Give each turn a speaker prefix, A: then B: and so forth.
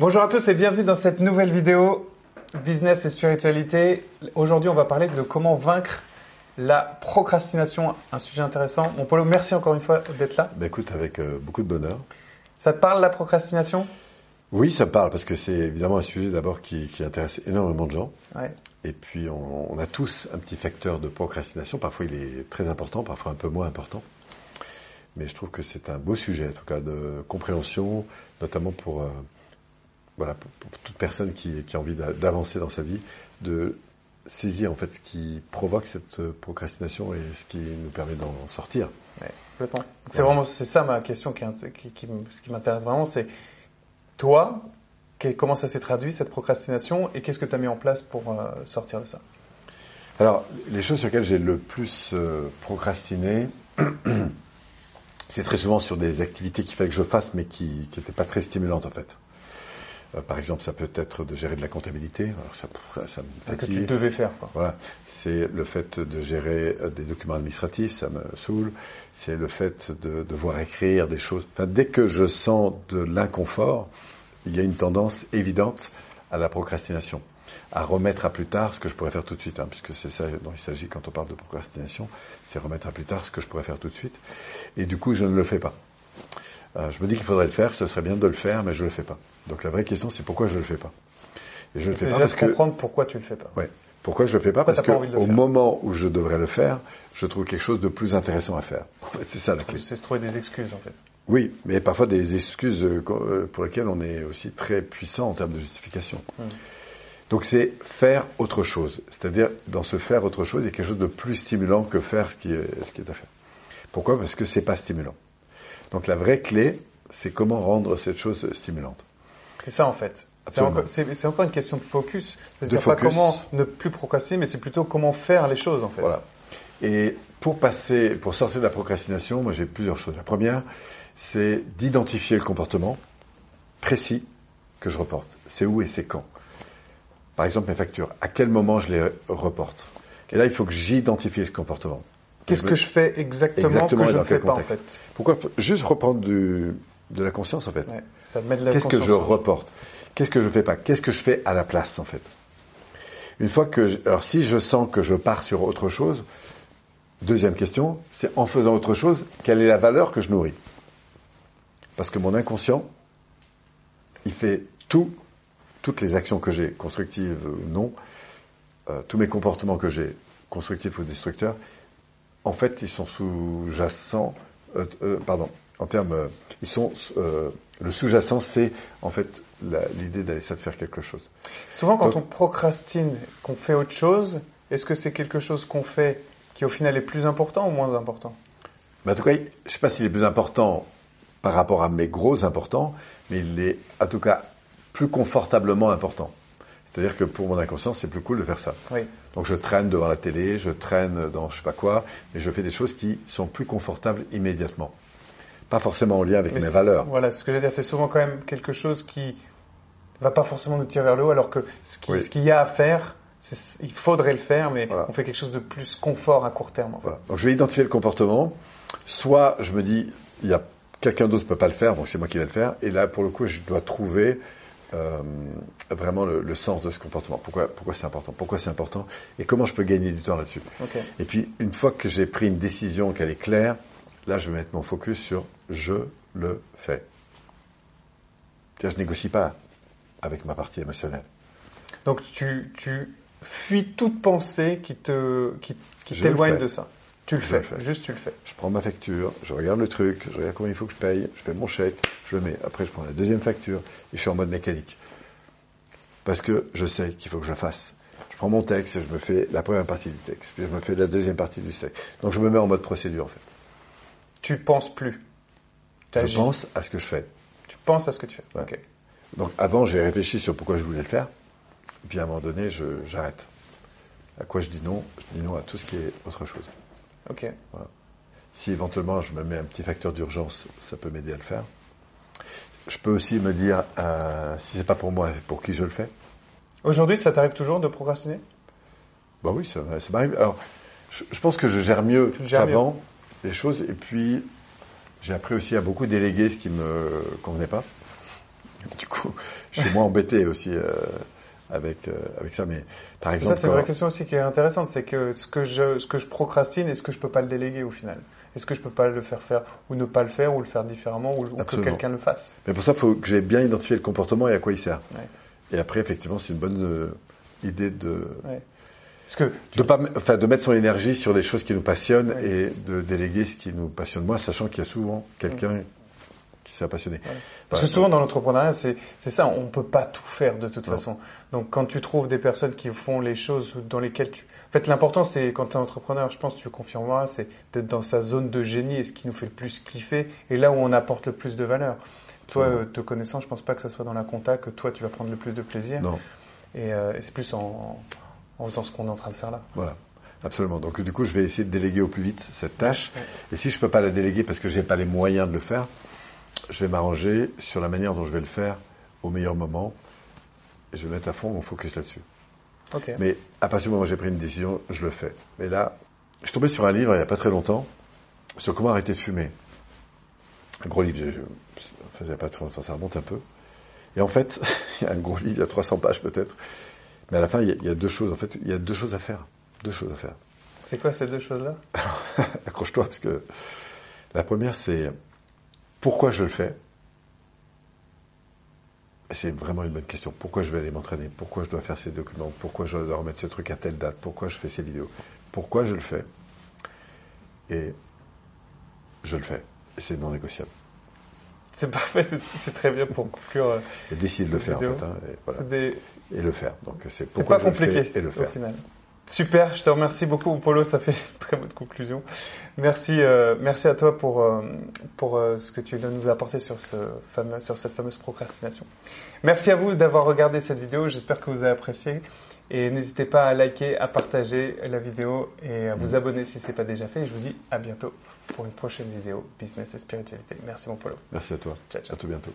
A: Bonjour à tous et bienvenue dans cette nouvelle vidéo Business et spiritualité. Aujourd'hui, on va parler de comment vaincre la procrastination, un sujet intéressant. Mon Polo, merci encore une fois d'être là.
B: Ben écoute, avec euh, beaucoup de bonheur.
A: Ça te parle la procrastination?
B: Oui, ça me parle parce que c'est évidemment un sujet d'abord qui, qui intéresse énormément de gens.
A: Ouais.
B: Et puis on, on a tous un petit facteur de procrastination. Parfois il est très important, parfois un peu moins important. Mais je trouve que c'est un beau sujet, en tout cas, de compréhension, notamment pour, euh, voilà, pour, pour toute personne qui, qui a envie d'a- d'avancer dans sa vie, de saisir en fait ce qui provoque cette euh, procrastination et ce qui nous permet d'en sortir.
A: Ouais, complètement. C'est vraiment c'est ça ma question qui, ce qui m'intéresse vraiment, c'est toi, comment ça s'est traduit cette procrastination et qu'est-ce que tu as mis en place pour euh, sortir de ça?
B: Alors, les choses sur lesquelles j'ai le plus euh, procrastiné, c'est très souvent sur des activités qu'il fallait que je fasse, mais qui n'étaient pas très stimulantes en fait. Euh, par exemple, ça peut être de gérer de la comptabilité. Alors ça, ça, me
A: que tu
B: fatigue.
A: devais faire quoi.
B: Voilà, c'est le fait de gérer euh, des documents administratifs, ça me saoule. C'est le fait de devoir écrire des choses. Enfin, dès que je sens de l'inconfort, il y a une tendance évidente à la procrastination, à remettre à plus tard ce que je pourrais faire tout de suite, hein, puisque c'est ça dont il s'agit quand on parle de procrastination, c'est remettre à plus tard ce que je pourrais faire tout de suite. Et du coup, je ne le fais pas. Euh, je me dis qu'il faudrait le faire, ce serait bien de le faire, mais je le fais pas. Donc la vraie question, c'est pourquoi je le fais pas? Et je le fais pas parce que
A: comprendre pourquoi tu le fais pas.
B: Ouais. Pourquoi je le fais pas? Parce que au moment où je devrais le faire, je trouve quelque chose de plus intéressant à faire. En fait, c'est ça la clé.
A: C'est se trouver des excuses en fait.
B: Oui, mais parfois des excuses euh, euh, pour lesquelles on est aussi très puissant en termes de justification.
A: Mm.
B: Donc c'est faire autre chose. C'est-à-dire, dans ce faire autre chose, il y a quelque chose de plus stimulant que faire ce qui est, ce qui est à faire. Pourquoi? Parce que c'est pas stimulant. Donc la vraie clé, c'est comment rendre cette chose stimulante.
A: C'est ça en fait. C'est encore, une question de focus.
B: De
A: C'est pas comment ne plus procrastiner, mais c'est plutôt comment faire les choses en fait.
B: Voilà. Et pour passer, pour sortir de la procrastination, moi j'ai plusieurs choses. La première, c'est d'identifier le comportement précis que je reporte. C'est où et c'est quand. Par exemple, mes factures. À quel moment je les reporte? Et là, il faut que j'identifie ce comportement.
A: Qu'est-ce que je fais exactement,
B: Exactement
A: que je ne fais pas en fait
B: Pourquoi juste reprendre du- de la conscience en fait
A: Ouais, Ça met de la
B: Qu'est-ce que je reporte Qu'est-ce que je fais pas Qu'est-ce que je fais à la place en fait Une fois que, je- alors si je sens que je pars sur autre chose, deuxième question, c'est en faisant autre chose, quelle est la valeur que je nourris Parce que mon inconscient, il fait tout, toutes les actions que j'ai, constructives ou non, euh, tous mes comportements que j'ai, constructifs ou destructeurs, en fait, ils sont sous-jacents, euh, euh, pardon, en termes, euh, ils sont, euh, le sous-jacent, c'est en fait l'idée d'aller ça de faire quelque chose.
A: Souvent, quand
B: Donc-
A: on procrastine, qu'on fait autre chose, est-ce que c'est quelque chose qu'on fait qui au final est plus important ou moins important?
B: Mais en tout cas, je ne sais pas s'il est plus important par rapport à mes gros importants, mais il est en tout cas plus confortablement important. C'est-à-dire que pour mon inconscient, c'est plus cool de faire ça.
A: Oui.
B: Donc je traîne devant la télé, je traîne dans je sais pas quoi, mais je fais des choses qui sont plus confortables immédiatement. Pas forcément en lien avec
A: Mais
B: mes valeurs.
A: Voilà, ce que je veux dire, c'est souvent quand même quelque chose qui va pas forcément nous tirer vers le haut, alors que ce qui-
B: Oui.
A: qu'il y a à faire, il faudrait le faire, mais
B: Voilà.
A: on fait quelque chose de plus confort à court terme. en fait.
B: Voilà. Donc je vais identifier le comportement. Soit je me dis, il y a quelqu'un d'autre peut pas le faire, donc c'est moi qui vais le faire. Et là, pour le coup, je dois trouver euh, vraiment le, le sens de ce comportement. Pourquoi, pourquoi c'est important? Pourquoi c'est important? Et comment je peux gagner du temps là-dessus?
A: Ok.
B: Et puis, une fois que j'ai pris une décision, qu'elle est claire, là, je vais mettre mon focus sur je le fais. Je négocie pas avec ma partie émotionnelle.
A: Donc tu, tu fuis toute pensée qui te qui, t'éloigne de ça. Tu le
B: Je
A: fais,
B: le fais.
A: juste tu le fais.
B: Je prends ma facture, je regarde le truc, je regarde combien il faut que je paye, je fais mon chèque, je le mets. Après, je prends la deuxième facture et je suis en mode mécanique. Parce que je sais qu'il faut que je la fasse. Je prends mon texte, je me fais la première partie du texte, puis je me fais la deuxième partie du texte. Donc, je me mets en mode procédure, en fait.
A: Tu penses plus.
B: Je pense à ce que je fais.
A: Tu penses à ce que tu fais.
B: Ouais.
A: Ok.
B: Donc, avant, j'ai réfléchi sur pourquoi je voulais le faire. Et puis, à un moment donné, j'arrête. À quoi je dis non? Je dis non à tout ce qui est autre chose.
A: Ok.
B: Si éventuellement je me mets un petit facteur d'urgence, ça peut m'aider à le faire. Je peux aussi me dire, euh, si c'est pas pour moi, pour qui je le fais
A: Aujourd'hui, ça t'arrive toujours de procrastiner?
B: Bah oui, ça, ça m'arrive. Alors, je, je pense que je gère mieux qu'avant les choses, et puis j'ai appris aussi à beaucoup déléguer ce qui me convenait pas. Du coup, je suis moins embêté aussi euh, avec euh, avec ça. Mais par exemple,
A: ça c'est une vraie question aussi qui est intéressante, c'est que ce que je ce que je procrastine, est-ce que je peux pas le déléguer au final? Est-ce que je peux pas le faire faire ou ne pas le faire ou le faire différemment ou, ou que quelqu'un le fasse?
B: Mais pour ça, il faut que j'ai bien identifié le comportement et à quoi il sert. Et après, effectivement, c'est une bonne euh, idée de Parce que de pas, enfin, de mettre son énergie sur les choses qui nous passionnent et de déléguer ce qui nous passionne moins, sachant qu'il y a souvent quelqu'un qui s'est passionné.
A: Parce que souvent dans l'entrepreneuriat, c'est c'est ça, on peut pas tout faire de toute façon. Donc quand tu trouves des personnes qui font les choses dans lesquelles tu en fait, l'important, c'est quand tu es entrepreneur, je pense, tu confirmeras, c'est d'être dans sa zone de génie et ce qui nous fait le plus kiffer et là où on apporte le plus de valeur. Toi, euh, te connaissant, je pense pas que ce soit dans la compta que toi, tu vas prendre le plus de plaisir.
B: Non.
A: Et, euh, et c'est plus en, en faisant ce qu'on est en train de faire là.
B: Voilà. Absolument. Donc du coup, je vais essayer de déléguer au plus vite cette tâche. Et si je peux pas la déléguer parce que j'ai pas les moyens de le faire, je vais m'arranger sur la manière dont je vais le faire au meilleur moment. Et je vais mettre à fond mon focus là-dessus. Mais à partir du moment où j'ai pris une décision, je le fais. Mais là, je suis tombé sur un livre il n'y a pas très longtemps sur comment arrêter de fumer. Un gros livre, je, je, enfin, il n'y a pas très longtemps, ça remonte un peu. Et en fait, il y a un gros livre, il y a 300 pages peut-être. Mais à la fin, il y, a, il y a deux choses. En fait, il y a deux choses à faire. Deux choses à faire.
A: C'est quoi ces deux choses-là?
B: Accroche-toi parce que la première, c'est pourquoi je le fais? C'est vraiment une bonne question. Pourquoi je vais aller m'entraîner? Pourquoi je dois faire ces documents? Pourquoi je dois remettre ce truc à telle date? Pourquoi je fais ces vidéos? Pourquoi je le fais? Et je le fais. C'est non négociable.
A: C'est parfait, c'est très bien pour conclure. euh,
B: Et décide de le faire
A: vidéo.
B: en fait. hein, et, voilà.
A: C'est des-
B: Et le faire. Donc c'est
A: pas
B: je le
A: compliqué
B: fais et le
A: au
B: faire.
A: final. Super, je te remercie beaucoup, Polo. Ça fait une très bonne conclusion. Merci, euh, merci à toi pour euh, pour euh, ce que tu viens de nous apporter sur ce fameux sur cette fameuse procrastination. Merci à vous d'avoir regardé cette vidéo. J'espère que vous avez apprécié. Et n'hésitez pas à liker, à partager la vidéo et à vous abonner si ce n'est pas déjà fait. Je vous dis à bientôt pour une prochaine vidéo Business et Spiritualité. Merci mon Polo.
B: Merci à toi.
A: Ciao, ciao.
B: À tout bientôt.